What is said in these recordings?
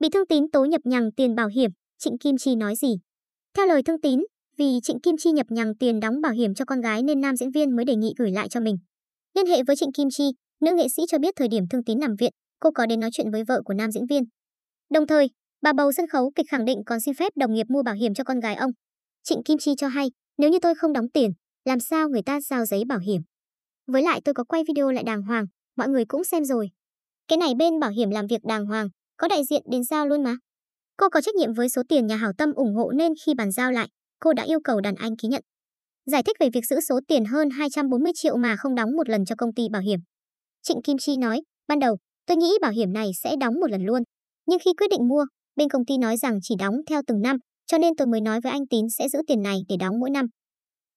Bị Thương Tín tố nhập nhằng tiền bảo hiểm, Trịnh Kim Chi nói gì? Theo lời Thương Tín, vì Trịnh Kim Chi nhập nhằng tiền đóng bảo hiểm cho con gái nên nam diễn viên mới đề nghị gửi lại cho mình. Liên hệ với Trịnh Kim Chi, nữ nghệ sĩ cho biết thời điểm Thương Tín nằm viện, cô có đến nói chuyện với vợ của nam diễn viên. Đồng thời, bà bầu sân khấu kịch khẳng định còn xin phép đồng nghiệp mua bảo hiểm cho con gái ông. Trịnh Kim Chi cho hay, nếu như tôi không đóng tiền, làm sao người ta giao giấy bảo hiểm? Với lại tôi có quay video lại đàng hoàng, mọi người cũng xem rồi. Cái này bên bảo hiểm làm việc đàng hoàng, có đại diện đến giao luôn mà. Cô có trách nhiệm với số tiền nhà hảo tâm ủng hộ nên khi bàn giao lại, cô đã yêu cầu đàn anh ký nhận. Giải thích về việc giữ số tiền hơn 240 triệu mà không đóng một lần cho công ty bảo hiểm. Trịnh Kim Chi nói, ban đầu, tôi nghĩ bảo hiểm này sẽ đóng một lần luôn. Nhưng khi quyết định mua, bên công ty nói rằng chỉ đóng theo từng năm, cho nên tôi mới nói với anh Tín sẽ giữ tiền này để đóng mỗi năm.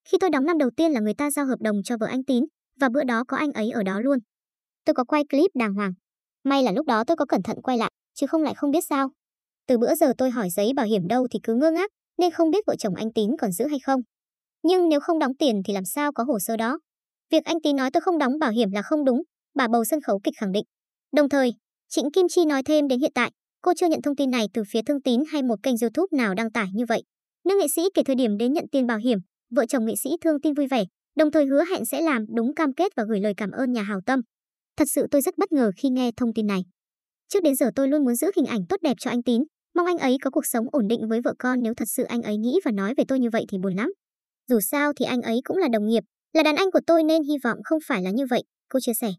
Khi tôi đóng năm đầu tiên là người ta giao hợp đồng cho vợ anh Tín, và bữa đó có anh ấy ở đó luôn. Tôi có quay clip đàng hoàng. May là lúc đó tôi có cẩn thận quay lại, chứ không lại không biết sao. Từ bữa giờ tôi hỏi giấy bảo hiểm đâu thì cứ ngơ ngác, nên không biết vợ chồng anh Tín còn giữ hay không. Nhưng nếu không đóng tiền thì làm sao có hồ sơ đó? Việc anh Tín nói tôi không đóng bảo hiểm là không đúng, bà bầu sân khấu kịch khẳng định. Đồng thời, Trịnh Kim Chi nói thêm đến hiện tại, cô chưa nhận thông tin này từ phía Thương Tín hay một kênh YouTube nào đăng tải như vậy. Nữ nghệ sĩ kể thời điểm đến nhận tiền bảo hiểm, vợ chồng nghệ sĩ Thương tin vui vẻ, đồng thời hứa hẹn sẽ làm đúng cam kết và gửi lời cảm ơn nhà hào tâm. Thật sự tôi rất bất ngờ khi nghe thông tin này. Trước đến giờ tôi luôn muốn giữ hình ảnh tốt đẹp cho anh Tín, mong anh ấy có cuộc sống ổn định với vợ con nếu thật sự anh ấy nghĩ và nói về tôi như vậy thì buồn lắm. Dù sao thì anh ấy cũng là đồng nghiệp, là đàn anh của tôi nên hy vọng không phải là như vậy, cô chia sẻ.